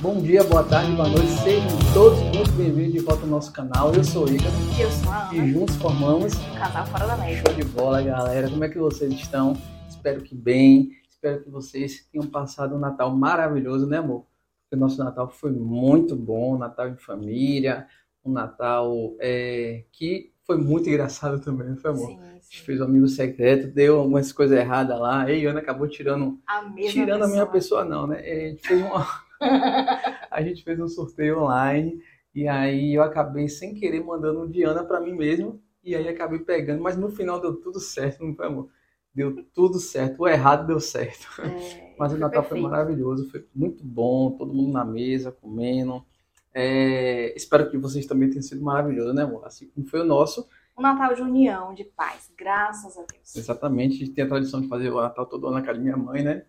Bom dia, boa tarde, boa noite, sejam todos muito bem-vindos de volta ao nosso canal. Eu sou o Igor E eu sou a Ana, e juntos formamos um casal fora da média. Show de bola, galera. Como é que vocês estão? Espero que bem. Espero que vocês tenham passado um Natal maravilhoso, né, amor? Porque o nosso Natal foi muito bom, um Natal em família, um Natal é, que foi muito engraçado também, não foi, amor? Sim, A gente sim. fez um amigo secreto, deu algumas coisas erradas lá, e a Ana acabou tirando A mesma Tirando a minha pessoa. pessoa, não, né? A gente fez uma, a gente fez um sorteio online e aí eu acabei sem querer mandando um Diana pra mim mesmo e aí acabei pegando, mas no final deu tudo certo, não foi, amor? Deu tudo certo, o errado deu certo. É, Mas o Natal foi maravilhoso, foi muito bom, todo mundo na mesa, comendo. É, espero que vocês também tenham sido maravilhosos, né, amor? Assim como foi o nosso. Um Natal de união, de paz, graças a Deus. Exatamente, a gente tem a tradição de fazer o Natal todo ano na casa de minha mãe, né?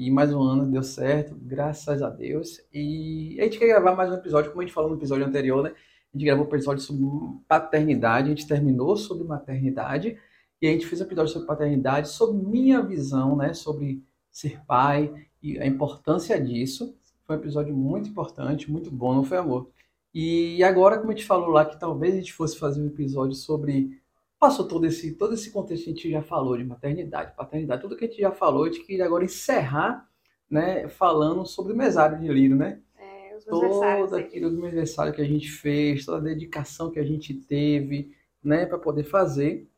E mais um ano deu certo, graças a Deus. E a gente quer gravar mais um episódio, como a gente falou no episódio anterior, né? A gente gravou um episódio sobre paternidade, a gente terminou sobre maternidade, e a gente fez um episódio sobre paternidade, sobre minha visão, né? Sobre ser pai e a importância disso. Foi um episódio muito importante, muito bom, não foi, amor? E agora, como a gente falou lá, que talvez a gente fosse fazer um episódio sobre passou todo esse, todo esse contexto que a gente já falou de maternidade, paternidade, tudo que a gente já falou, a gente queria agora encerrar, né, falando sobre o mesário de Lírio, né? É, os. Todo aquilo do aniversário que a gente fez, toda a dedicação que a gente teve, né, para poder fazer.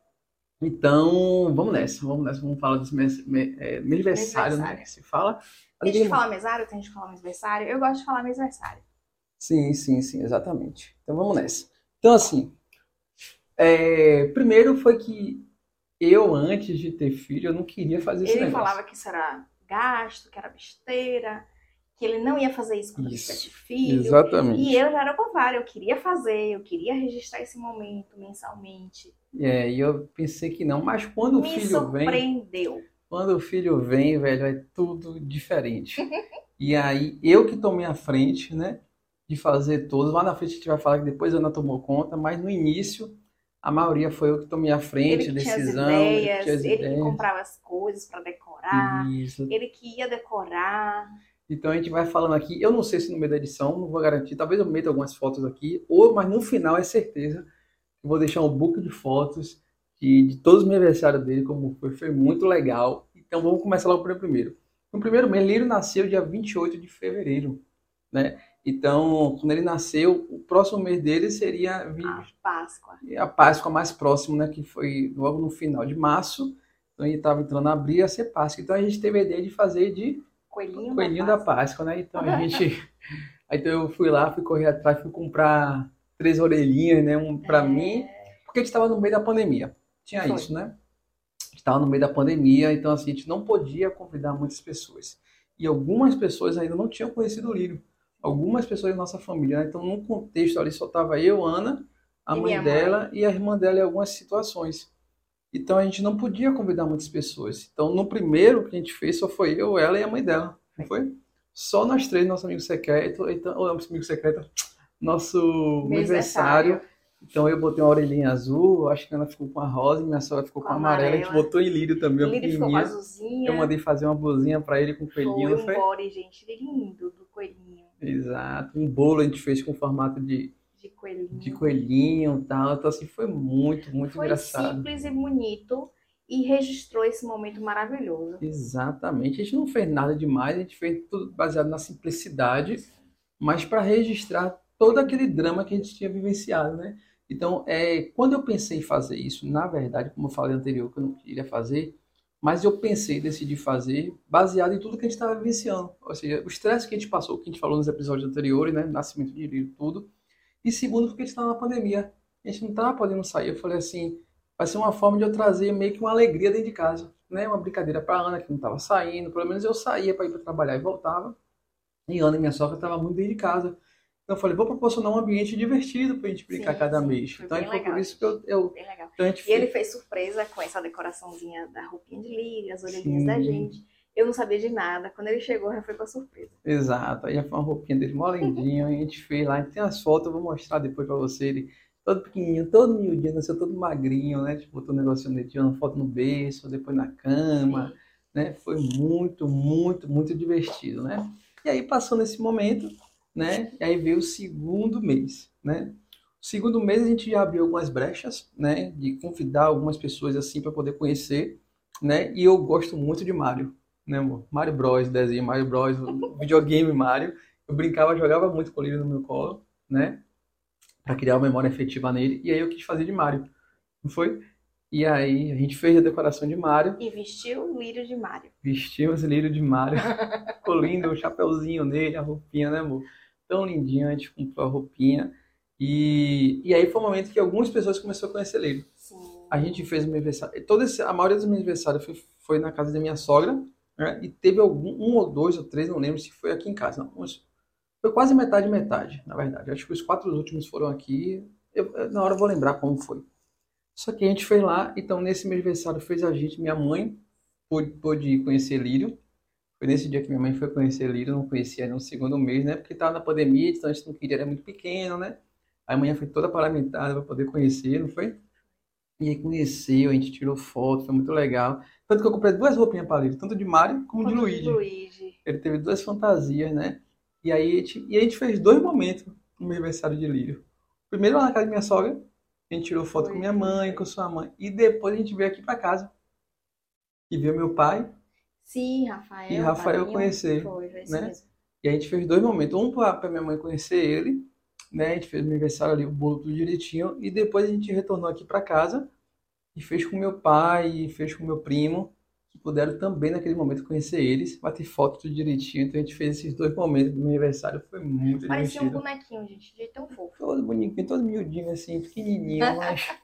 Então, vamos nessa, vamos nessa, vamos falar desse mes, me, é, aniversário, né, que se fala. Tem gente que fala mesário, tem gente que fala mesversário. Eu gosto de falar mesversário. Sim, sim, sim, exatamente. Então vamos nessa. Então, assim, é, primeiro foi que eu, antes de ter filho, eu não queria fazer esse Ele negócio. falava que isso era gasto, que era besteira, que ele não ia fazer isso quando Isso, tivesse filho. Exatamente. E eu já era o contrário, eu queria fazer, eu queria registrar esse momento mensalmente. É, e eu pensei que não, mas quando o Me filho vem, surpreendeu. quando o filho vem, velho, é tudo diferente. E aí, eu que tomei a frente, né, de fazer todos. Lá na frente a gente vai falar que depois a Ana tomou conta, mas no início, a maioria foi eu que tomei a frente, Ele que decisão, ele que ideias, ele que ideias. comprava as coisas pra decorar, Isso. ele que ia decorar. Então a gente vai falando aqui. Eu não sei se no meio da edição, não vou garantir. Talvez eu meta algumas fotos aqui, ou mas no final é certeza que vou deixar um book de fotos de, de todos os meus aniversários dele, como foi. Foi muito legal. Então vamos começar logo pelo primeiro. No primeiro mês, Lírio nasceu dia 28 de fevereiro, né? Então, quando ele nasceu, o próximo mês dele seria A Páscoa. a Páscoa mais próximo, né? Que foi logo no final de março. Então ele estava entrando a abrir a ser Páscoa. Então a gente teve a ideia de fazer de Coelhinho, Coelhinho da da Páscoa. Páscoa, né? Então a gente. Então eu fui lá, fui correr atrás, fui comprar três orelhinhas, né? Um pra É. mim, porque a gente estava no meio da pandemia. Tinha Foi. isso, né? A gente estava no meio da pandemia, então assim, a gente não podia convidar muitas pessoas. E algumas pessoas ainda não tinham conhecido o Lírio. Algumas pessoas da nossa família, né? Então, num contexto ali só tava eu, Ana, a E mãe minha mãe. dela e a irmã dela em algumas situações. Então a gente não podia convidar muitas pessoas. Então no primeiro que a gente fez só foi eu, ela e a mãe dela. Não foi? Só nós três, nosso amigo secreto, então, ou nosso amigo secreto, nosso aniversário. Então eu botei uma orelhinha azul, acho que a Ana ficou com a rosa e minha sogra ficou com, Com a amarela. A gente amarela. botou em lírio também, O Lírio ficou com azulzinha. Eu mandei fazer uma blusinha pra ele com coelhinho, não foi foi? um body, gente, lindo do coelhinho. Exato. Um bolo a gente fez com formato de, De coelhinho. de coelhinho e tal. Então assim, foi muito, muito Foi engraçado. simples e bonito e registrou esse momento maravilhoso. Exatamente. A gente não fez nada demais, a gente fez tudo baseado na simplicidade, mas para registrar todo aquele drama que a gente tinha vivenciado, né? Então, é, quando eu pensei em fazer isso, na verdade, como eu falei anterior, que eu não queria fazer, mas eu pensei, decidi fazer, baseado em tudo que a gente estava vivenciando. Ou seja, o estresse que a gente passou, que a gente falou nos episódios anteriores, né? Nascimento de livro, tudo. E segundo, porque a gente estava na pandemia. A gente não estava podendo sair. Eu falei assim, vai ser uma forma de eu trazer meio que uma alegria dentro de casa, né? Uma brincadeira para Ana que não estava saindo, pelo menos eu saía para ir para trabalhar e voltava. E Ana, minha sogra, estava muito dentro de casa. Então eu falei, vou proporcionar um ambiente divertido para a gente brincar Sim, cada sim, mês. foi Então bem foi por legal, isso que eu, eu Bem legal. então a gente E ele fez- fez surpresa com essa decoraçãozinha da roupinha de lírio, as orelhinhas da gente. Eu não sabia de nada. Quando ele chegou, já foi com a surpresa. Exato, aí foi uma roupinha dele mó lindinho, a gente fez lá, tem as fotos, eu vou mostrar depois pra você, ele todo pequenininho, todo miudinho, nasceu todo magrinho, né, tipo, botou um negocinho dele, tirando foto no berço, depois na cama, Sim. né, foi muito, muito, muito divertido, né, e aí passando esse momento, né? E aí veio o segundo mês, né? O segundo mês a gente já abriu algumas brechas, né? De convidar algumas pessoas assim para poder conhecer, né? E eu gosto muito de Mario, né, amor? Mario Bros, desenho Mario Bros, videogame Mario. Eu brincava, jogava muito com ele no meu colo, né? Para criar uma memória afetiva nele. E aí eu quis fazer de Mario, não foi? E aí a gente fez a decoração de Mario. E vestiu o lírio de Mario. Vestimos o lírio de Mario. Ficou lindo o chapeuzinho nele, a roupinha, né, amor? Tão lindinho, a gente comprou a roupinha. E, e aí foi o um momento que algumas pessoas começaram a conhecer ele. Sim. A gente fez o meu aniversário. Todo esse, a maioria dos meus aniversários foi, foi na casa da minha sogra. Né? E teve algum, um ou dois ou três, não lembro se foi aqui em casa. Não, uns, foi quase metade, metade, na verdade. Acho que os quatro últimos foram aqui. Eu, na hora eu vou lembrar como foi. Só que a gente foi lá, então nesse meu aniversário fez a gente, minha mãe pôde, pôde conhecer Lírio. Foi nesse dia que minha mãe foi conhecer Lírio, não conhecia no segundo mês, né? Porque estava na pandemia, então a gente não queria, era muito pequeno, né? Aí a manhã foi toda parlamentada para poder conhecer, não foi? E aí conheceu, a gente tirou foto, foi muito legal. Tanto que eu comprei duas roupinhas para Lírio, tanto de Mário como de Luigi. Luigi. Ele teve duas fantasias, né? E aí a gente, e a gente fez dois momentos no aniversário de Lírio. Primeiro lá na casa de minha sogra, a gente tirou foto Foi. com minha mãe, com sua mãe. E depois a gente veio aqui para casa. E viu meu pai. Sim, Rafael. E Rafael padrinho. conhecer, Foi, foi né? mesmo. E a gente fez dois momentos. Um para minha mãe conhecer ele. Né? A gente fez o aniversário ali, o bolo tudo direitinho. E depois a gente retornou aqui para casa. E fez com meu pai, e fez com meu primo. Que puderam também naquele momento conhecer eles. Bater foto tudo direitinho. Então a gente fez esses dois momentos do meu aniversário. Foi muito Parecia um divertido. bonequinho, gente, de tão fofo. todo bonitinho, todo miudinho, assim, pequenininho, mas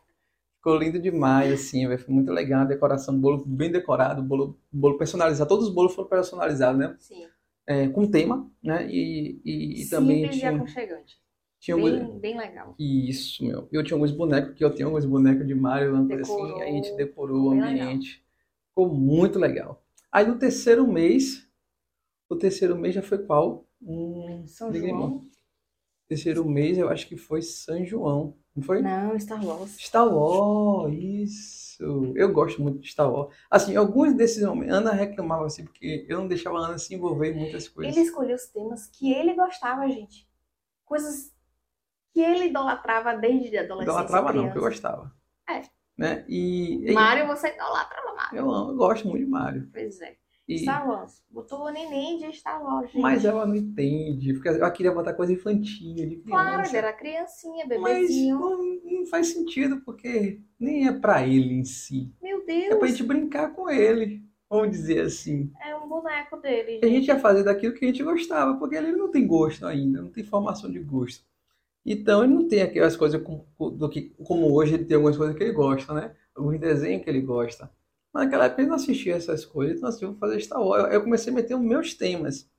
ficou lindo demais, assim, velho. Foi muito legal a decoração, bolo bem decorado, bolo, bolo personalizado. Todos os bolos foram personalizados, né? Sim. É, com tema, né? E, e, e também Simples e tinha, aconchegante. tinha alguns... Bem, bem legal. Isso, meu. Eu tinha alguns bonecos, que eu tenho alguns bonecos de Mario, uma coisa assim, a gente decorou o Bem legal. ambiente. Ficou muito legal. Aí no terceiro mês, o terceiro mês já foi qual? São. João. terceiro mês eu acho que foi São João, não foi? Não, Star Wars. Star Wars, isso. Eu gosto muito de Star Wars. Assim, alguns desses homens, Ana reclamava assim, porque eu não deixava a Ana se envolver em muitas coisas. Ele escolheu os temas que ele gostava, gente. Coisas que ele idolatrava desde a adolescência. Idolatrava não, que eu gostava. É. Né? E, e Mário, você idolatrava Mário. eu amo, eu gosto muito de Mario. Pois é. E, Star Wars. Botou o neném de Star Wars, gente. mas ela não entende, porque ela queria botar coisa infantil, de Claro, ele era criancinha, mas bebezinho. não, não faz sentido, porque nem é pra ele em si. Meu É pra Deus. gente brincar com ele, vamos dizer assim. É um boneco dele, E a gente. gente ia fazer daquilo que a gente gostava, porque ele não tem gosto ainda, não tem formação de gosto. Então ele não tem aquelas coisas com- do que, como hoje ele tem algumas coisas que ele gosta, né? Alguns desenhos que ele gosta. Mas naquela época ele não assistia essas coisas, então assim, eu vou fazer Star Wars. Eu comecei a meter os meus temas,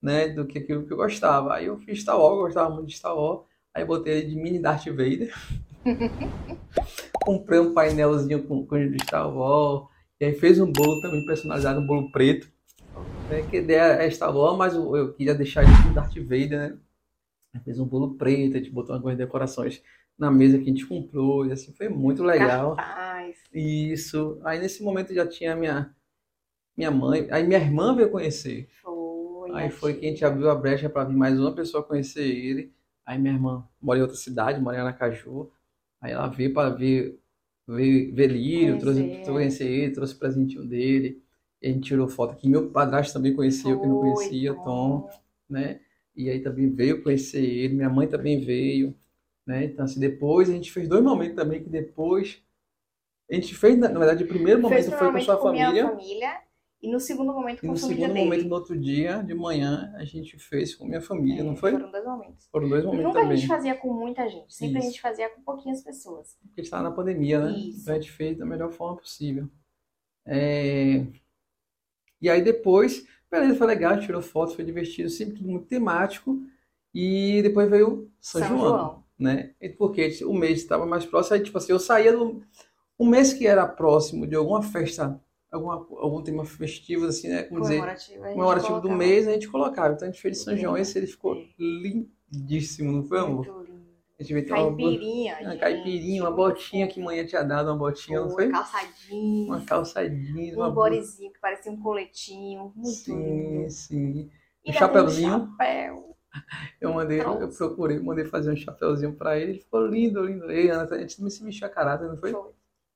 né? Do que aquilo que eu gostava. Aí eu fiz Star Wars, eu gostava muito de Star Wars. Aí botei ele de mini Darth Vader. Comprei um painelzinho com, com de Star Wars. E aí fez um bolo também personalizado, um bolo preto. Né? Que ideia é Star Wars, mas eu, eu queria deixar ele com Darth Vader, né? Fez um bolo preto, a gente botou algumas decorações na mesa que a gente comprou. E assim, foi muito legal. Capaz. Isso. Aí nesse momento já tinha minha, minha mãe. Aí minha irmã veio conhecer. Foi. Aí a foi que a gente abriu a brecha para vir mais uma pessoa conhecer ele. Aí minha irmã mora em outra cidade, mora em Aracaju. Aí ela veio para ver, ver, ver Lírio, trouxe Conhecer. conhecer ele, trouxe o presentinho dele. E a gente tirou foto aqui. Meu padrasto também conhecia, eu que não conhecia, Tom. né? E aí também veio conhecer ele, minha mãe também veio, né? Então assim, depois a gente fez dois momentos também que depois a gente fez, na verdade, o primeiro momento foi com sua com família. família e no segundo momento E com no a família segundo dele. momento, no outro dia, de manhã, a gente fez com minha família, É, não foi? Foram dois momentos. Foram dois momentos Nunca a também. gente fazia com muita gente, sempre a Isso. gente fazia com pouquinhas pessoas. Porque a gente estava na pandemia, né? Isso. Então a gente fez da melhor forma possível. É, E aí depois, beleza, foi legal, a gente tirou foto, foi divertido, sempre tudo muito temático. E depois veio São, São João, João. Né? Porque o mês estava mais próximo, aí tipo assim, eu saía do... Um mês que era próximo de alguma festa, alguma, algum tema festivo, assim, né? Como dizer, Comemorativo. do mês, a gente colocava. Então a gente fez de São João, esse ele ficou é. lindíssimo, não foi, amor? Muito lindo. A gente uma, Caipirinha, uma caipirinha, uma botinha que manhã tinha dado, uma botinha, não Foi, foi? calçadinho. Uma calça jeans, Um uma bodyzinho que parecia um coletinho. Muito Sim, lindo. sim. E Um daí chapeuzinho. Um chapéu. Eu mandei, eu procurei, mandei fazer um chapeuzinho pra ele, ele ficou lindo, lindo. E a gente também se vestiu a caráter, não foi? Foi.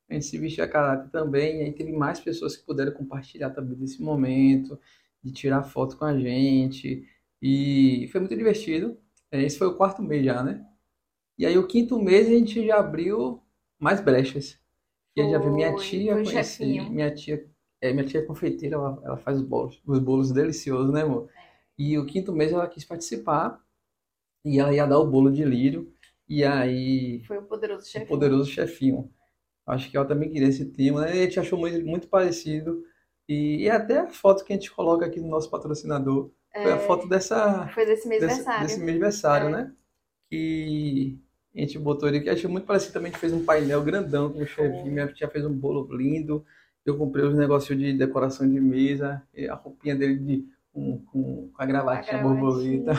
A gente se vestiu a caráter também, e aí teve mais pessoas que puderam compartilhar também desse momento, de tirar foto com a gente, e foi muito divertido. É, Esse foi o quarto mês já, né? E aí o quinto mês a gente já abriu mais brechas. E aí já viu minha tia, conheci, chefinho. minha tia, é, minha tia é confeiteira, ela, ela faz os bolos, os bolos deliciosos, né, amor? E o quinto mês ela quis participar, e ela ia dar o bolo de lírio, e aí Foi o poderoso o chefe. Poderoso Chefinho. Acho que ela também queria esse tema, né? A gente achou muito, muito parecido. E, e até a foto que a gente coloca aqui no nosso patrocinador foi a foto dessa, Foi desse mês desse, desse mês aniversário, É. né? Que a gente botou ele, que achei muito parecido também. A gente fez um painel grandão com o chefinho. Minha tia fez um bolo lindo. Eu comprei os negócios de decoração de mesa, e a roupinha dele de, com, com, com a A gravatinha borboleta.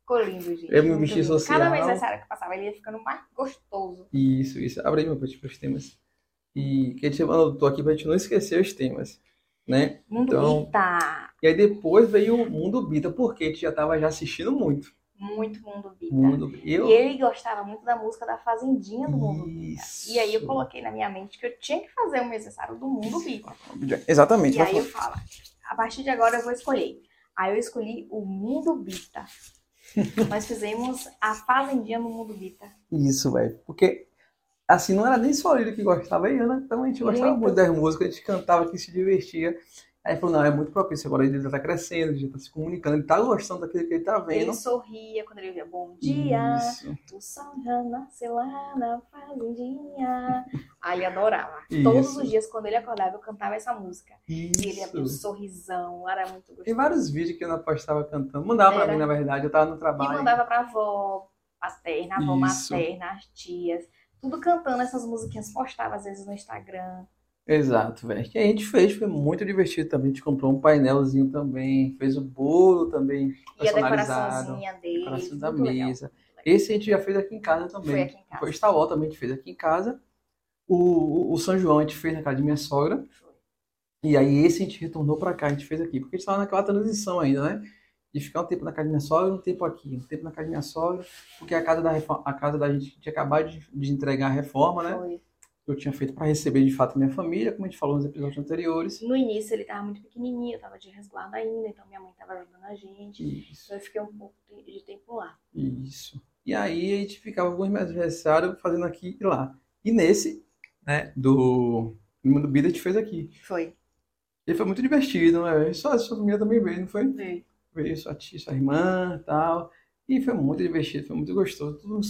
Ficou lindo, gente. Eu me vesti social. Cada mês aniversário que passava, ele ia ficando mais gostoso. Isso, isso. Abre aí, meu pai, para os temas. E que a gente anotou aqui pra gente não esquecer os temas, né? Mundo Então- Bita. E aí depois veio o Mundo Bita, porque a gente já tava já assistindo muito. Muito Mundo Bita. Mundo Eu E ele gostava muito da música da Fazendinha do Mundo Bita. Isso. E aí eu coloquei na minha mente que eu tinha que fazer um mês aniversário do Mundo Bita. Exatamente. E vai aí eu falar. falo, a partir de agora eu vou escolher. Aí eu escolhi o Mundo Bita. Nós fizemos a Fazendinha no Mundo Bita. Isso, velho. Porque assim, não era nem só ele que gostava, e Ana, então a gente gostava Muito. muito das músicas, a gente cantava aqui, se divertia. Aí falou, não, é muito propício, agora ele já tá crescendo, ele já tá se comunicando, ele tá gostando daquilo que ele tá vendo. Ele sorria quando ele via Bom Dia. Isso. O sol já nasceu lá na fazendinha. Aí ele adorava. Isso. Todos os dias, quando ele acordava, eu cantava essa música. E ele abria um Isso. sorrisão, era muito gostoso. Tem vários vídeos que eu não postava cantando. Mandava pra Era. mim, na verdade, eu tava no E trabalho. mandava pra avó paterna, avó Isso. materna, as tias. Tudo cantando essas musiquinhas, postava às vezes no Instagram. Exato, velho. Que a gente fez, foi muito divertido também. A gente comprou um painelzinho também, fez o bolo também E a personalizado, decoraçãozinha dele. decoração da muito legal. mesa. Esse a gente já fez aqui em casa também. Foi aqui em casa. Foi Star Wars também a gente fez aqui em casa. O, o, o São João a gente fez na casa de minha sogra. Foi. E aí esse a gente retornou pra cá, a gente fez aqui. Porque a gente tava naquela transição ainda, né? De ficar um tempo na casa de minha sogra, um tempo aqui, um tempo na casa de minha sogra. Porque a casa da, reforma, a casa da gente tinha acabado de, de entregar a reforma, né? Foi. Eu tinha feito pra receber de fato minha família, como a gente falou nos episódios anteriores. No início ele tava muito pequenininho, eu tava de resguardo ainda, então minha mãe tava ajudando a gente. Isso. Então eu fiquei um pouco de tempo lá. Isso. E aí a gente ficava alguns meses aniversário fazendo aqui e lá. E nesse, né, do Mundo Bida a gente fez aqui. Foi. E foi muito divertido, né? Só a sua família também veio, não foi? Foi. Veio sua tia, sua irmã e tal. E foi muito divertido, foi muito gostoso. Tudo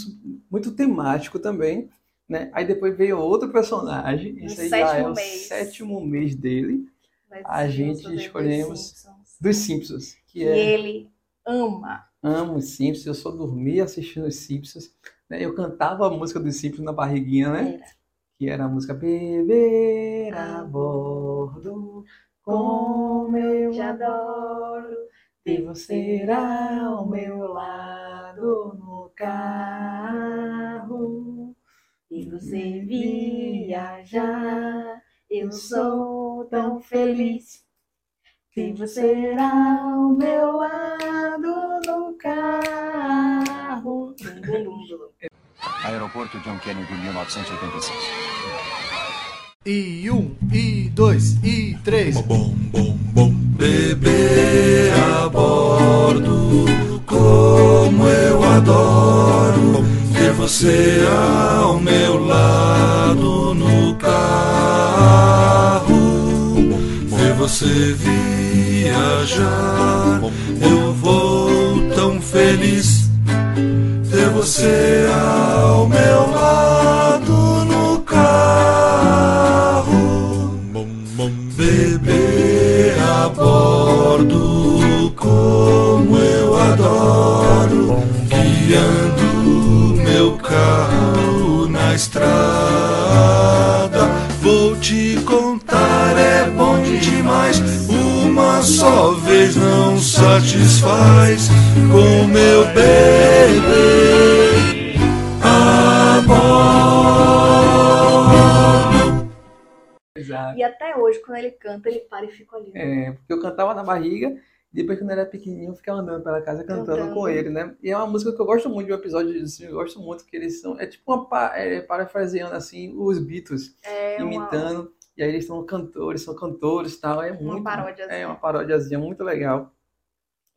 muito temático também, né? Aí depois veio outro personagem. No Isso aí já é o mês. sétimo mês dele, Nós A gente escolhemos dois Simpsons. dos Simpsons. Que E é ele ama. Amo os Simpsons, eu só dormia assistindo os Simpsons. Né? Eu cantava a música dos Simpsons na barriguinha, né? Era. Que era a música Beber a bordo, como eu Te adoro, adoro. ter você ao meu lado no carro. E você viajar. Eu sou tão feliz. Ter você ao meu lado no carro. Dum. Aeroporto John Kennedy, 1986. E um, e dois, e três. Bom, bom, bom. Beber a bordo, como eu adoro você ao meu lado no carro, ver você viajar. Eu vou tão feliz ter você ao só vez não satisfaz com meu bebê a bordo. Exato. E até hoje, quando ele canta, ele para e fica olhando. É, porque eu cantava na barriga, depois quando eu era pequenininho eu ficava andando pela casa cantando, Cantando. com ele, né? E é uma música que eu gosto muito de um episódio assim, eu gosto muito que eles são, é tipo uma é, parafraseando assim os Beatles, É uma, imitando, e aí eles são cantores, são cantores e tal, é uma muito paródia. é uma paródiazinha muito legal.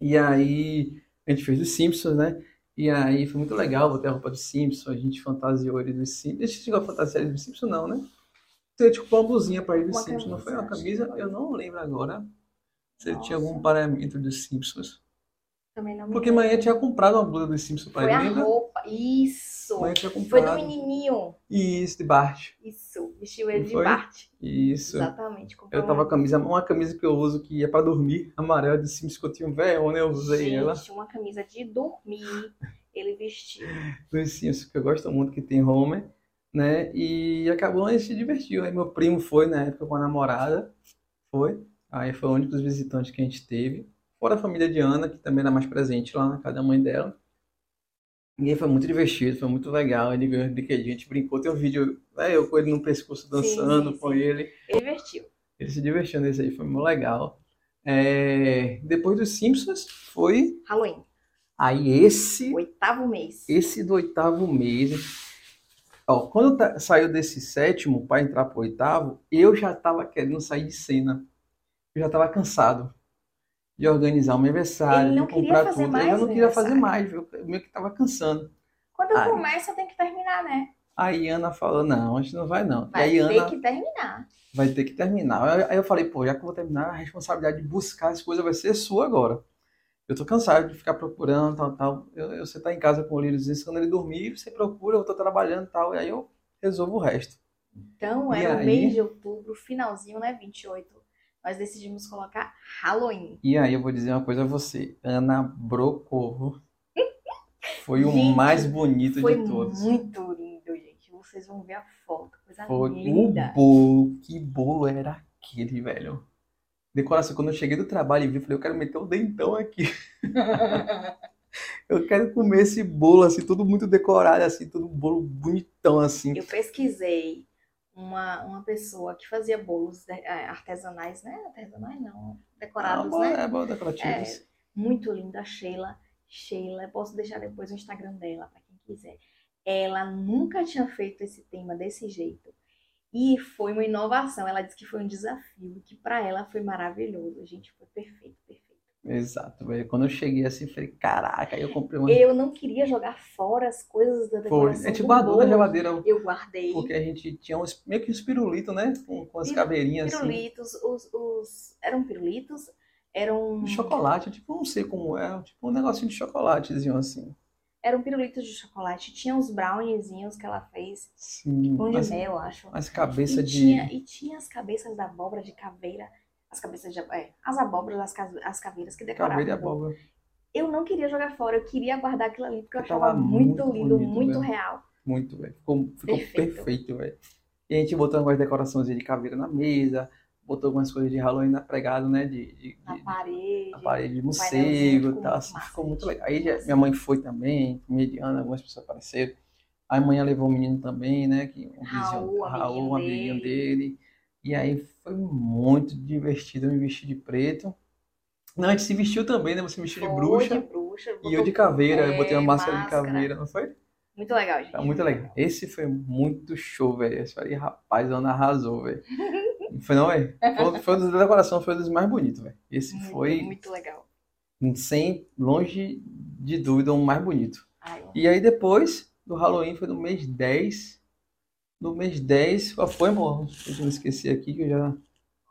E aí a gente fez os Simpsons, né? E aí foi muito legal, botei a roupa dos Simpsons, a gente fantasiou ele dos Simpsons. A gente chegou a fantasiar ele dos Simpsons, não, né? Você tipo uma blusinha pra ele dos Uma Simpsons, não foi uma camisa, camisa? foi. Eu não lembro agora se ele tinha algum paramento dos Simpsons. Também não me Porque lembro. manhã tinha comprado uma blusa dos Simpsons Foi ele, a lembra? roupa. Isso. Manhã tinha Foi do comprado. menininho. Isso, de Bart. Isso. Vestiu ele de foi? Bart. Isso. Exatamente. Eu tava uma- com a camisa, uma camisa que eu uso que é pra dormir, amarela de tinha um velho, né? Eu usei Gente, ela. uma camisa de dormir. Ele vestiu. dos Simpsons, que eu gosto muito, que tem Homer, né? E acabou a gente se divertiu. Aí meu primo foi na época com a namorada, foi. Aí foi o único dos visitantes que a gente teve. Fora a família de Ana, que também era mais presente lá na casa da mãe dela. E aí foi muito divertido, foi muito legal. Ele ganhou um brinquedinho, a gente brincou. Tem um vídeo, né, eu com ele no pescoço dançando sim, com sim. ele. Ele vestiu. Ele se divertindo nesse aí, foi muito legal. É, Depois dos Simpsons, foi. Halloween. Aí esse. Oitavo mês. Esse do oitavo mês. Ó, quando tá- saiu desse sétimo para entrar pro oitavo, eu já tava querendo sair de cena. Eu já tava cansado de organizar o meu aniversário, de comprar tudo. mais eu não queria fazer mais, eu meio que tava cansando. Quando Ai. começa, tem que terminar, né? Aí Ana falou: "Não, a gente não vai não". Vai aí ter Ana que terminar. vai ter que terminar. Aí- Aí eu falei: "Pô, já que eu vou terminar, a responsabilidade de buscar as coisas vai ser sua agora". Eu tô cansado de ficar procurando, tal, tal. Eu, eu- você tá em casa com o Lírio, quando ele dormir, você procura, eu tô trabalhando, tal, e aí eu resolvo o resto. Então, era o aí? mês de outubro, finalzinho, né? 28. Nós decidimos colocar Halloween. E aí eu vou dizer uma coisa a você, Ana brocou. Foi o Gente, mais bonito de todos. muito lindo, gente. Vocês vão ver a foto. Coisa Foi linda. o bolo. Que bolo era aquele, velho? Decoração, quando eu cheguei do trabalho e vi, eu falei, eu quero meter o dentão aqui. Eu quero comer esse bolo, assim, tudo muito decorado, assim, tudo bolo bonitão, assim. Eu pesquisei uma, uma pessoa que fazia bolos de- eh, artesanais, né? Artesanais não, decorados, Ah, bolo, né? é, bolo decorativos. Muito linda, Sheila. Sheila, posso deixar depois o Instagram dela para quem quiser. Ela nunca tinha feito esse tema desse jeito. E foi uma inovação. Ela disse que foi um desafio, que para ela foi maravilhoso. Gente, foi perfeito, perfeito. Exato, velho. Quando eu cheguei assim, falei, caraca, aí eu comprei uma. Eu não queria jogar fora as coisas da Foi. decoração A gente do guardou na geladeira, Eu guardei. porque a gente tinha uns, meio que uns pirulitos, né? Com, com as Piru- caveirinhas assim. Pirulitos, os, os... Eram pirulitos? Eram... De chocolate, tipo, não sei como é, tipo um negocinho de chocolatezinho assim. Eram pirulitos de chocolate. Tinha uns browniezinhos que ela fez. Sim, Pão de mel, acho. mas cabeça e, de. tinha, e tinha as cabeças da abóbora de caveira. As cabeças de é, as abóboras, as, ca- as caveiras que decoravam. Caveira e abóbora. Eu não queria jogar fora, eu queria guardar aquilo ali, porque eu Tava achava muito, muito lindo, bonito, muito velho. real. Muito, velho. Ficou, ficou Perfeito. velho. E a gente botou algumas decorações de caveira na mesa, botou algumas coisas de Halloween na pregada, né? De, de, Na de- parede. na parede de morcego e tal. Assim, ficou muito legal. Aí já- minha mãe foi também, Mediana, algumas pessoas apareceram. Aí a mãe levou o menino também, né? Que, um Raul, vizinho, Raul, um amiguinho dele. dele. E aí foi muito divertido, eu me vesti de preto. Não, a gente se vestiu também, né? Você se vestiu de Foi bruxa. de bruxa. E eu de caveira, eu botei uma é, máscara, de máscara. caveira, não foi? Muito legal, gente. Tá muito legal. Esse foi muito show, velho. Esse aí, rapaz, a Ana arrasou, velho. Foi não, velho? Foi, foi um dos da decoração, foi um dos mais bonitos, velho. Esse Muito, foi, muito legal. sem, longe de dúvida, o mais bonito. Ai, E aí depois do Halloween foi no mês 10. No mês 10, qual foi, amor? Deixa eu não esquecer aqui que eu já.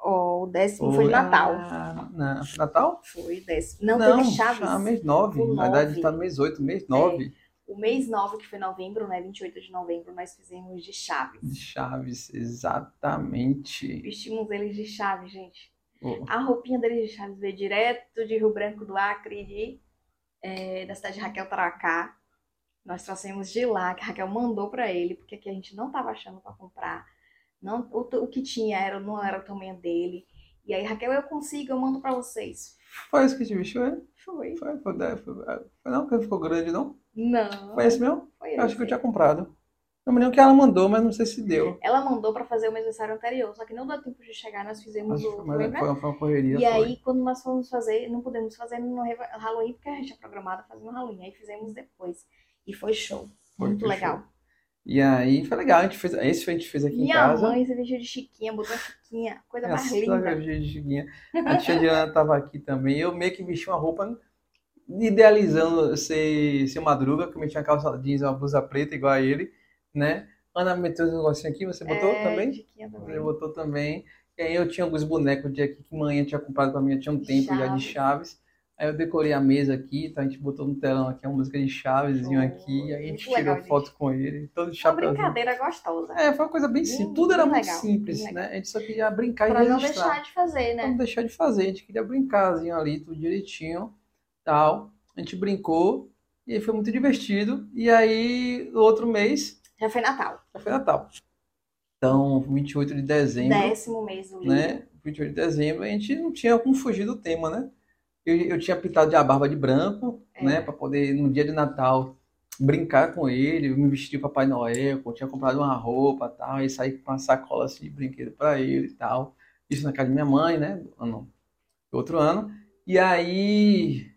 Ó, o décimo foi de Natal. Ah, na- Natal? Foi décimo. Não, teve Chaves. ah, mês 9. O Na verdade, nove. tá no mês 8, mês 9 O mês 9, que foi novembro, né? 28 de novembro, nós fizemos de Chaves. de Chaves, exatamente. Vestimos eles de Chaves, gente. Oh, A roupinha deles de Chaves veio direto de Rio Branco do Acre, de, eh, da cidade de Raquel Taracá. Nós trouxemos de lá, que a Raquel mandou pra ele, porque aqui a gente não tava achando pra comprar. Não, o, o que tinha era, não era o tamanho dele. E aí, Raquel, eu consigo, eu mando pra vocês. Foi esse que te vestiu, é? Foi. Foi, foi, foi, foi, foi não, que ficou grande, não? Não. Foi esse mesmo? Foi Eu acho que eu tinha comprado. Eu me lembro que ela mandou, mas não sei se deu. Ela mandou pra fazer o aniversário anterior, só que não deu tempo de chegar, nós fizemos Acho o. foi, mas lembra? foi, foi uma correria. E foi. aí, quando nós fomos fazer, não pudemos fazer no Halloween, porque a gente é programada fazendo Halloween. Aí fizemos depois. E foi show. Foi, Muito foi legal. show. E aí foi legal, a gente fez. Esse a gente fez aqui em Minha casa. mãe se vestiu de Chiquinha, botou a Chiquinha, coisa mais Essa linda. de Chiquinha. A tia Diana tava aqui também. Eu meio que vesti uma roupa idealizando ser, ser madruga, que eu metia uma calça jeans uma blusa preta igual a ele, né? Ana meteu os negocinhos aqui, você botou É, também? Chiquinha também. Você botou também. E aí eu tinha alguns bonecos de aqui que manhã tinha comprado pra mim, eu tinha um tempo já de Chaves. Aí eu decorei a mesa aqui, tá? A gente botou no telão aqui a música de Chavezinho Foi. aqui, aí a gente legal, tirou foto com ele, todo Uma chapéuzinho. brincadeira gostosa. É, foi uma coisa bem simples. Tudo era muito legal, simples, né? A gente só queria brincar Pra e não registrar. deixar de fazer, Pra não né? deixar de fazer. A gente queria brincarzinho ali, tudo direitinho, tal. A gente brincou e aí foi muito divertido. E aí, no outro mês, Já foi Natal. já foi Natal. Então, 28 de dezembro, Décimo mês do livro. né? 28 de dezembro, a gente não tinha como fugir do tema, né? Eu, eu tinha pintado de a barba de branco, É. né? Pra poder, no dia de Natal, brincar com ele, me vestir de Papai Noel, eu tinha comprado uma roupa e tal, e sair com uma sacola assim, de brinquedo pra ele e tal. Isso na casa de minha mãe, né? Ano, outro ano. E aí.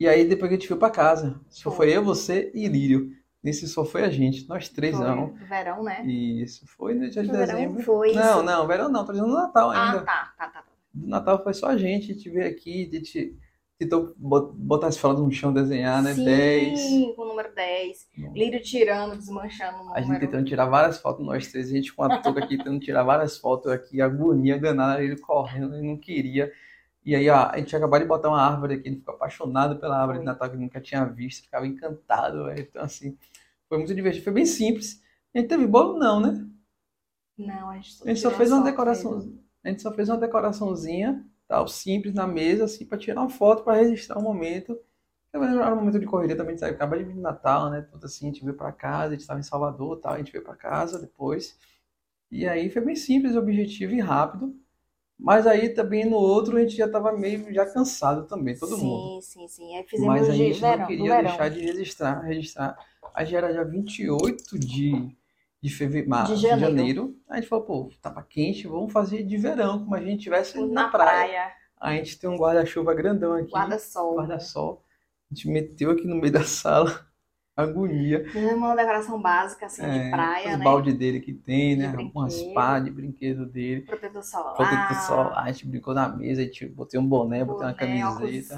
E aí depois que a gente foi pra casa. Só foi eu, você e Lírio. Nesse só foi a gente, nós três Foi anos. do verão, né? Isso, foi no dia de verão dezembro. foi Não, não, verão não, tô dizendo Natal Ah, ainda. tá, tá, tá. tá. No Natal foi só a gente, gente veio aqui, a gente tentou bot- botar as falas no chão, desenhar, né? Sim, 10. com o número 10. Não. Lírio tirando, desmanchando o A gente número. tentando tirar várias fotos, nós três, a gente com a touca aqui tentando tirar várias fotos aqui, agonia danada, ele correndo, ele não queria. E aí, ó, a gente acabou de botar uma árvore aqui, ele ficou apaixonado pela árvore de. Natal que ele nunca tinha visto, ficava encantado, velho. Então, assim, foi muito divertido, foi bem simples. A gente teve bolo, não, né? Não, a gente só, A gente só fez uma decoração. A gente só fez uma decoraçãozinha, tal, simples na mesa, assim, para tirar uma foto, para registrar um momento. Era um momento de correria também, sabe? Acaba de vir de Natal, né? Tudo assim, a gente veio para casa, a gente estava em Salvador, tal, a gente veio para casa depois. E aí foi bem simples, objetivo e rápido. Mas aí também no outro a gente já estava meio já cansado também, todo sim, mundo. Sim, sim, Aí fizemos Mas a gente verão, não queria verão. deixar de registrar, registrar. A gente era já 28 de, de, feve... ma- De de janeiro. A gente falou, pô, tava quente, vamos fazer de verão, como a gente estivesse Na, na praia. praia, A gente tem um guarda-chuva grandão aqui, guarda-sol. guarda-sol. A gente meteu aqui no meio da sala, agonia. Uma decoração básica, assim, É, de praia, os né? balde dele que tem, né? Umas pá de brinquedo dele. Protetor solar. Protetor solar, a gente brincou na mesa, a gente botei um boné, botei uma boné, óculos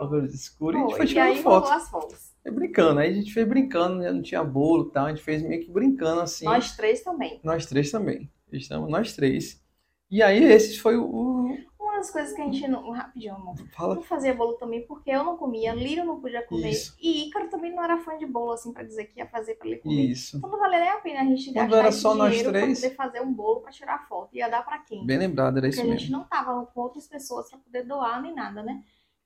escuros. óculos escuros, e a gente foi tirando aí foto. as fotos. Foi brincando, aí a gente fez brincando, né? não tinha bolo e tal, a gente fez meio que brincando assim. Nós três também. Nós três também. Estamos nós três. E aí, esses foi o. Uma das coisas que a gente não. Rapidinho, amor. Fala. Não fazia bolo também porque eu não comia, Lírio não podia comer. Isso. E Ícaro também não era fã de bolo, assim, pra dizer que ia fazer pra ele comer. Isso. Então não valia nem a pena a gente Quando gastar era esse só nós três? pra poder fazer um bolo pra tirar foto. Ia dar pra quem? Bem lembrado, era Porque isso a gente mesmo. não tava com outras pessoas pra poder doar nem nada, né?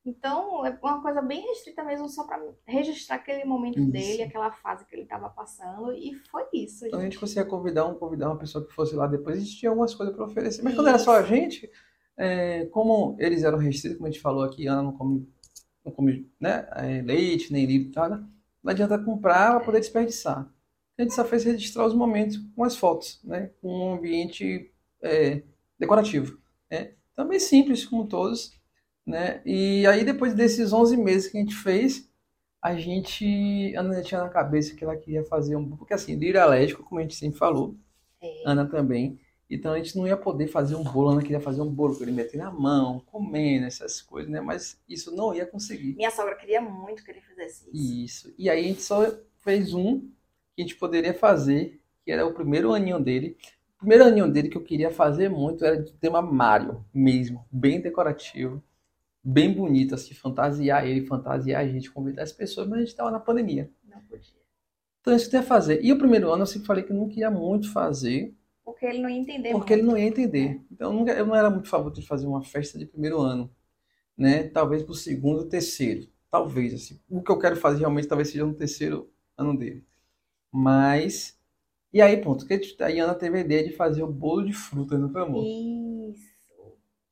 Então, é uma coisa bem restrita mesmo, só pra registrar aquele momento Isso. dele, aquela fase que ele tava passando. E foi isso, Então a gente gente. conseguia convidar, um, convidar uma pessoa que fosse lá depois, a gente tinha algumas coisas para oferecer. Mas quando era só a gente, é, como eles eram restritos, como a gente falou aqui, Ana não come, não come né, é, leite, nem livro, nada, não adianta comprar para poder desperdiçar. A gente só fez registrar os momentos com as fotos, né, com um ambiente é, decorativo. Né? Também simples, como todos. Né? E aí, depois desses 11 meses que a gente fez, a gente. A Ana tinha na cabeça que ela queria fazer um. Porque assim, lírio alérgico, como a gente sempre falou, É, Ana também. Então a gente não ia poder fazer um bolo, Ana queria fazer um bolo, que ele meter na mão, comendo, essas coisas, né? Mas isso não ia conseguir. minha sogra queria muito que ele fizesse isso. Isso. E aí a gente só fez um que a gente poderia fazer, que era o primeiro aninho dele. O primeiro aninho dele que eu queria fazer muito era de tema Mario mesmo, bem decorativo, bem bonito, assim, fantasiar ele, fantasiar a gente, convidar as pessoas, mas a gente estava na pandemia. Não podia. Então isso que fazer. E o primeiro ano eu sempre falei que não queria muito fazer, Porque ele não ia entender porque ele não ia entender. Então eu, não era muito favorito de fazer uma festa de primeiro ano, né? Talvez pro segundo, terceiro, talvez assim. O que eu quero fazer realmente talvez seja no terceiro ano dele. Mas e aí, ponto, que a Ana teve a ideia de fazer o bolo de frutas, foi, amor?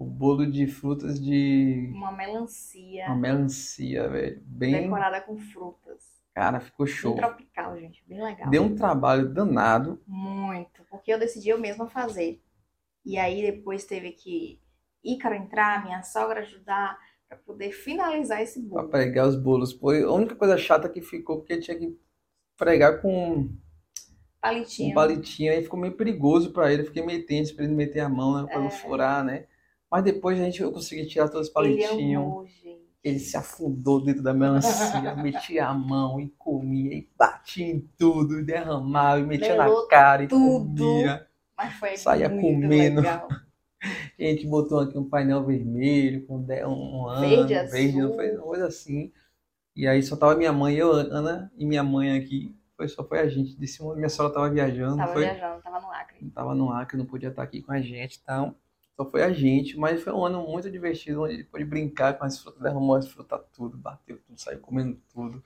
O bolo de frutas de Uma melancia uma melancia, velho. Bem, decorada com frutas. cara, ficou Bem show. tropical, gente. Bem legal. Deu um trabalho danado. Muito. Porque eu decidi eu mesma fazer. E aí depois teve que Ícaro entrar, minha sogra ajudar, pra poder finalizar esse Pra bolo. pregar os bolos. Foi a única coisa chata que ficou porque tinha que pregar com um Palitinho. palitinho, aí ficou meio perigoso pra ele. Fiquei meio tenso pra ele meter a mão, né, pra não É. furar, né? Mas depois a gente eu consegui tirar todos os Ele palitinhos. amou, gente. Ele se afundou dentro da melancia, metia a mão e comia, e batia em tudo, e derramava, e metia na cara e tudo. comia. Mas foi Saía comendo. legal. E a gente botou aqui um painel vermelho, com um ano, Verde, azul. foi uma coisa assim. E aí só tava minha mãe e eu, Ana, e minha mãe aqui. Foi, só foi a gente de cima. Minha sogra tava viajando, Tava foi, viajando, tava no Acre. tava no Acre, não podia estar aqui com a gente, então só foi a gente. Mas foi um ano muito divertido, onde ele pôde brincar com as frutas, derramou as frutas tudo, bateu tudo, saiu comendo tudo.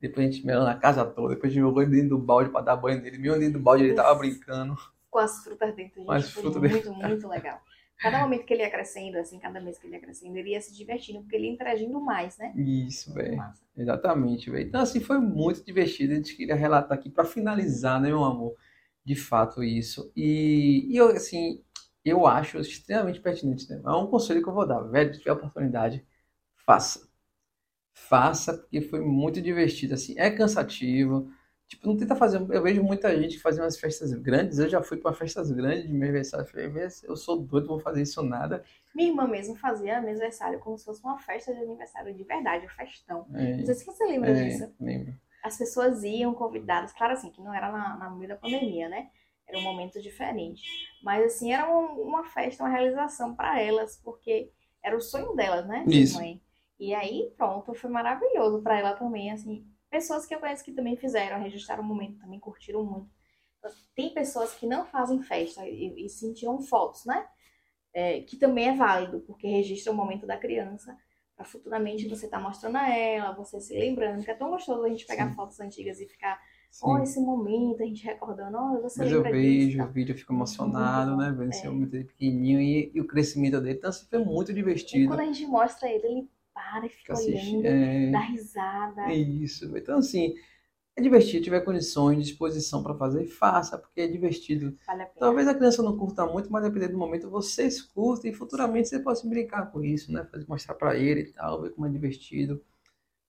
Depois a gente melou na casa toda, depois a gente jogou ele dentro do balde pra dar banho nele. Mesmo dentro do balde ele tava brincando. Com as frutas dentro, gente. Com as foi frutas muito, muito legal. Cada momento que ele ia crescendo, assim, cada mês que ele ia crescendo, ele ia se divertindo, porque ele ia interagindo mais, né? Isso, velho. Exatamente, velho. Então, assim, foi muito divertido. A gente queria relatar aqui para finalizar, né, meu amor? De fato, isso. E, e eu, assim, eu acho extremamente pertinente, né? É um conselho que eu vou dar, velho. Se tiver oportunidade, faça. Faça, porque foi muito divertido, assim. É cansativo. Tipo, não tenta fazer. Eu vejo muita gente que faz umas festas grandes. Eu já fui para festas grandes de meu aniversário. Falei, "Vê, eu sou doido, vou fazer isso nada. Minha irmã mesmo fazia aniversário como se fosse uma festa de aniversário de verdade, um festão. É, Não sei se você lembra é, disso. lembro. As pessoas iam convidadas, claro assim, que não era na, na meio da pandemia, né? Era um momento diferente. Mas assim, era um- uma festa, uma realização para elas, porque era o sonho delas, né? Isso. Mãe. E aí, pronto, foi maravilhoso para ela também, assim. Pessoas que eu conheço que também fizeram, registraram o momento, também curtiram muito. Tem pessoas que não fazem festa e, e sentiram fotos, né? É, que também é válido, porque registra o momento da criança, para futuramente você estar mostrando a ela, você se lembrando, que é tão gostoso a gente pegar Sim. fotos antigas e ficar, Sim. esse momento, a gente recordando, ó, você Mas eu lembra disso. vejo tá? o vídeo, eu fico emocionado, Muito né? Vendo esse é. momento dele pequenininho e, e o crescimento dele. Então, assim, foi muito E divertido. quando a gente mostra ele, ele para e fica Fica olhando, É, dá risada. é isso. Então, assim, é divertido. tiver condições, disposição para fazer, faça, porque é divertido. Vale a pena. Talvez a criança não curta muito, mas dependendo do momento, vocês curtem e futuramente você possa brincar com isso, né? Fazer, mostrar para ele e tal, ver como é divertido.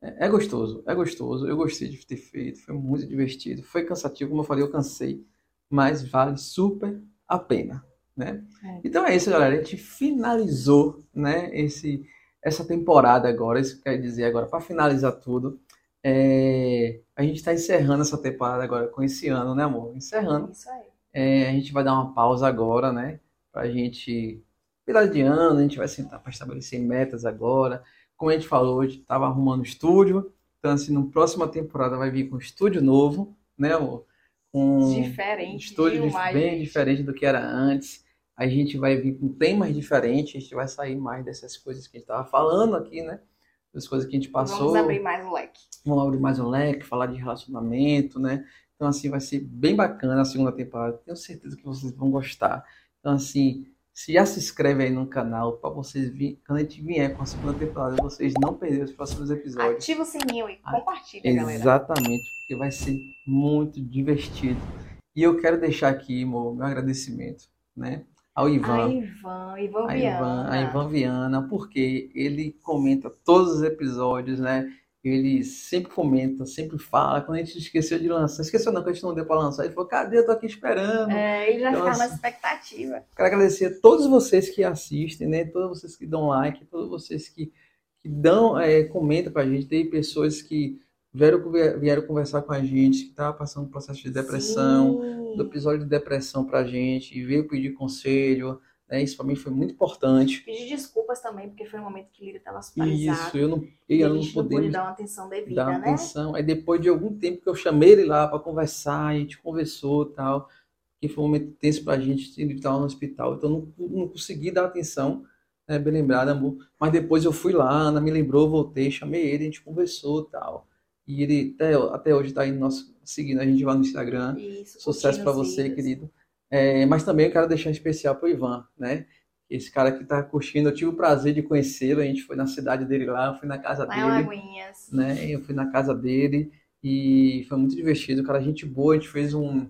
É, é gostoso, é gostoso. Eu gostei de ter feito, foi muito divertido. Foi cansativo, como eu falei, eu cansei, mas vale super a pena, né? É. Então é isso, galera. A gente finalizou, né, esse, essa temporada agora, isso quer dizer agora, para finalizar tudo. é, a gente está encerrando essa temporada agora com esse ano, né, amor? Encerrando. Isso aí. É, a gente vai dar uma pausa agora, né? Pra gente virar de ano, a gente vai sentar para estabelecer metas agora. Como a gente falou, a gente estava arrumando estúdio. Então, assim, na próxima temporada vai vir com estúdio novo, né, amor? Com um Diferente estúdio demais, bem gente. diferente do que era antes. A gente vai vir com temas diferentes, a gente vai sair mais dessas coisas que a gente estava falando aqui, né? Das coisas que a gente passou. Vamos abrir mais o leque. Vamos abrir mais um leque, falar de relacionamento, né? Então, assim, vai ser bem bacana a segunda temporada. Tenho certeza que vocês vão gostar. Então, assim, se já se inscreve aí no canal para vocês virem, quando a gente vier com a segunda temporada, vocês não perderem os próximos episódios. Ativa o sininho e Ah, compartilha, galera. Exatamente, porque vai ser muito divertido. E eu quero deixar aqui, amor, meu agradecimento, né? Ao A Ivan. Ivan, Ivan A Viana. Ivan, a Ivan Viana, porque ele comenta todos os episódios, né? Ele sempre comenta, sempre fala. Quando a gente esqueceu de lançar, esqueceu não, que a gente não deu para lançar, ele falou: cadê? Eu tô aqui esperando. É, ele já Então, ficava na assim, expectativa. Quero agradecer a todos vocês que assistem, né? Todos vocês que dão like, todos vocês que, que dão, é, comentam pra gente. Tem pessoas que vieram, vieram conversar com a gente, que estavam passando por processo de depressão Sim. do episódio de depressão pra gente e veio pedir conselho, né? Isso pra mim foi muito importante. Pedir desculpas também, porque foi um momento que ele estava hospitalizado. Isso, eu não, eu a não podemos dar uma atenção devida, dar uma né? atenção. Aí depois de algum tempo que eu chamei ele lá pra conversar, a gente conversou e tal, que foi um momento tenso pra gente, ele estava no hospital, então eu não, não consegui dar atenção, né? Bem lembrado, amor. Mas depois eu fui lá, a Ana me lembrou, voltei, chamei ele, a gente conversou e tal. E ele até, até hoje tá aí nosso, seguindo a gente lá no Instagram. Isso, Sucesso para você, querido. É, mas também eu quero deixar especial para o Ivan, né? Esse cara que tá curtindo, eu tive o prazer de conhecê-lo. A gente foi na cidade dele lá, eu fui na casa Lá dele, Lagoinhas. né? Eu fui na casa dele e foi muito divertido. Cara, gente boa, a gente fez um,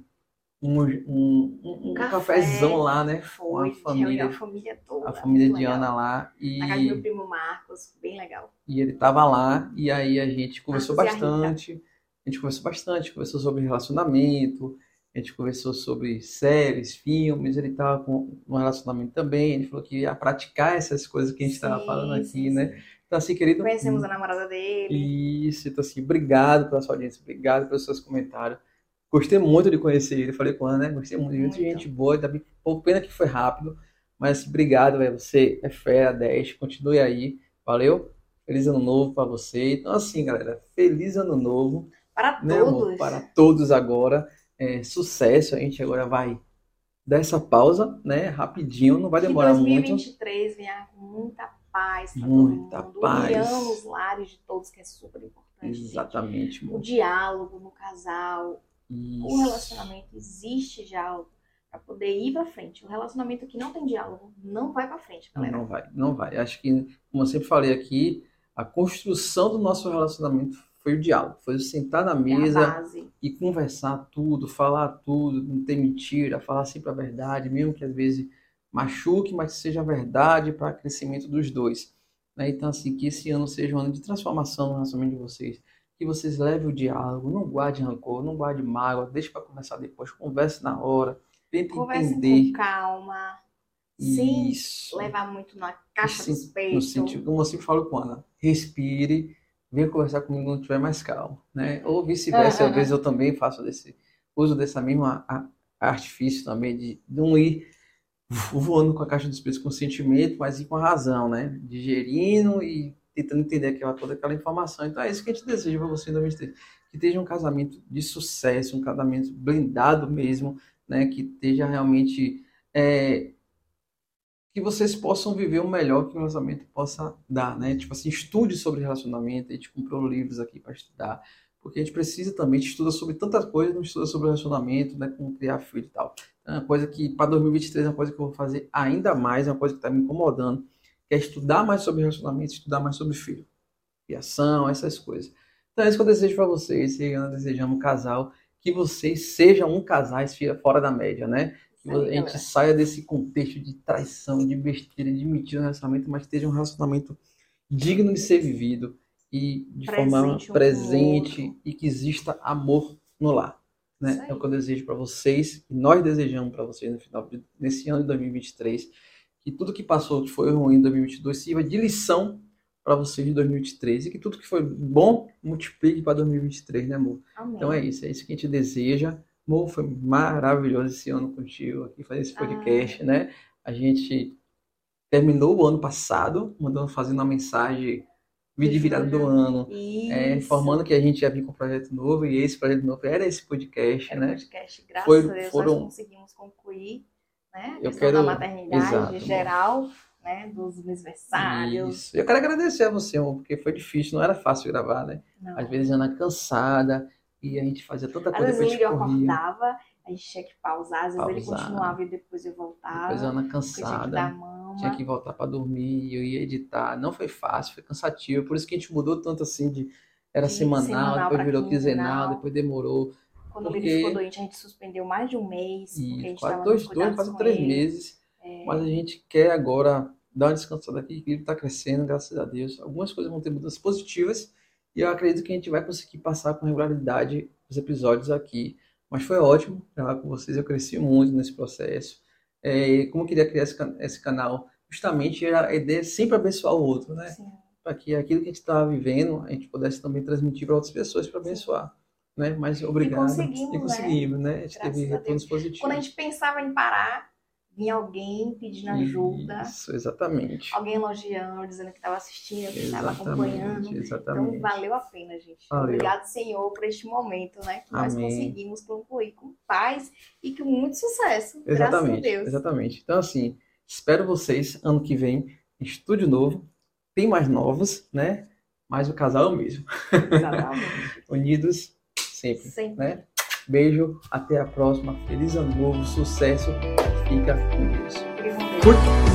um, um, um, um Café. cafezão lá, né? Com Foi, a família, a família toda. a família de legal. Ana lá. Na casa do meu E, primo Marcos, bem legal. e ele tava lá, e aí a gente conversou Marcos e a bastante. A gente conversou bastante, conversou sobre relacionamento, a gente conversou sobre séries, filmes, ele tava com um relacionamento também, ele falou que ia praticar essas coisas que a gente estava falando aqui, sim, né? sim. Então, assim, querido, Conhecemos a namorada dele. isso, então assim, obrigado pela sua audiência, obrigado pelos seus comentários. Gostei muito de conhecer ele, falei com a Ana, né? Gostei muito, muito gente boa, bem- pô, pena que foi rápido, mas obrigado, velho, você é fera, 10, continue aí, valeu? Feliz ano novo pra você. Então assim, galera, feliz ano novo, Para né, amor? todos. Para todos agora, É, sucesso, a gente agora vai dar essa pausa, né, rapidinho, não vai demorar muito. 2023 venha com muita paz para Muita todo mundo. paz. União nos lares de todos, que é super importante. gente. Exatamente, O amor. diálogo no casal, o Isso. relacionamento existe já para poder ir para frente. O relacionamento que não tem diálogo não vai para frente, galera. Não vai, não vai. Acho que, como eu sempre falei aqui, a construção do nosso relacionamento foi o diálogo, foi sentar na É a mesa base. e conversar tudo, falar tudo, não ter mentira, falar sempre a verdade, mesmo que às vezes machuque, mas que seja verdade para crescimento dos dois. né? Então, assim, que esse ano seja um ano de transformação no relacionamento de vocês. Que vocês levem o diálogo, não guarde rancor, não guarde mágoa, deixe para conversar depois, converse na hora, tente Conversem entender. com calma, Isso. levar muito na caixa Sim, dos No peitos. sentido, como eu sempre falo com a Ana, respire, venha conversar comigo quando estiver mais calmo, né? Ou vice-versa, Aham. às vezes eu também faço desse, uso dessa mesma artifício também de não ir voando com a caixa dos peitos com sentimento, mas ir com a razão, né? Digerindo e tentando entender aquela, toda aquela informação. Então é isso que a gente deseja para você em 2023. Que esteja um casamento de sucesso, um casamento blindado mesmo, né? Que esteja realmente é, que vocês possam viver o melhor que o relacionamento possa dar, né? Tipo assim, estude sobre relacionamento, a gente comprou livros aqui para estudar, porque a gente precisa também, a gente estuda sobre tantas coisas, não estuda sobre relacionamento, né? Como criar filho e tal. É uma coisa que para 2023 é uma coisa que eu vou fazer ainda mais, é uma coisa que está me incomodando, que é estudar mais sobre relacionamento, estudar mais sobre filho, criação, essas coisas. Então é isso que eu desejo para vocês, e nós desejamos um casal, que vocês sejam um casais fora da média, né? A gente saia desse contexto de traição, de besteira, de mentira no relacionamento, mas esteja um relacionamento digno de ser vivido e de Presente forma um presente e que exista amor no lar. Né? É o que eu desejo para vocês, e nós desejamos para vocês no final de, nesse ano de 2023, que tudo que passou, que foi ruim em 2022, sirva de lição para vocês de 2023 e que tudo que foi bom multiplique para 2023, né, amor? Amém. Então é isso, é isso que a gente deseja. Amor, foi maravilhoso esse ano contigo aqui, fazer esse podcast, né? A gente terminou o ano passado, mandando, fazendo uma mensagem, vídeo de virada do ano, é, informando que a gente ia vir com um projeto novo, e esse projeto novo era esse podcast, Era né? podcast, graças Foi- a Deus, foram- nós conseguimos concluir, né? Eu quero- da maternidade Exato. geral, né? Dos aniversários. Isso. Eu quero agradecer a você, amor, porque foi difícil, não era fácil gravar, né? Não. Às vezes Ana cansada, e a gente fazia tanta Às coisa, vezes Lírio gente corria. acordava, a gente tinha que pausar, às vezes ele Pausar. continuava e depois eu voltava. Depois Ana eu tinha que cansada. tinha que voltar para dormir, eu ia editar. Não foi fácil, foi cansativo. Por isso que a gente mudou tanto assim de era De semanal, semanal depois virou quinzenal, depois demorou. Quando o porque- Lírio ficou doente, a gente suspendeu mais de um mês, porque a E gente quase dois, dois, quase três ele. meses. É, Mas a gente quer agora dar uma descansada aqui, que ele está crescendo, graças a Deus. Algumas coisas vão ter mudanças positivas e eu acredito que a gente vai conseguir passar com regularidade os episódios aqui. Mas foi ótimo gravar com vocês, eu cresci muito nesse processo. É, como eu queria criar esse, esse canal, justamente era a ideia é sempre abençoar o outro, né? para que aquilo que a gente estava vivendo a gente pudesse também transmitir para outras pessoas para abençoar, né? Mas obrigado conseguimos, e né? conseguimos, né? A gente Graças teve retornos positivos. Quando a gente pensava em parar, vinha alguém pedindo ajuda, Isso, exatamente. alguém elogiando, dizendo que estava assistindo, que estava acompanhando. Exatamente, Então exatamente. valeu a pena, gente. Valeu. Obrigado, Senhor, por este momento, né? Que nós Amém. conseguimos concluir com paz e com muito sucesso. Graças a Exatamente, Deus. exatamente. Então, assim, espero vocês ano que vem, estúdio novo, tem mais novos, né? Mas o casal é o mesmo. Exatamente. Unidos sempre, Sempre. né? Beijo, até a próxima. Feliz ano novo, sucesso. Fica com Deus.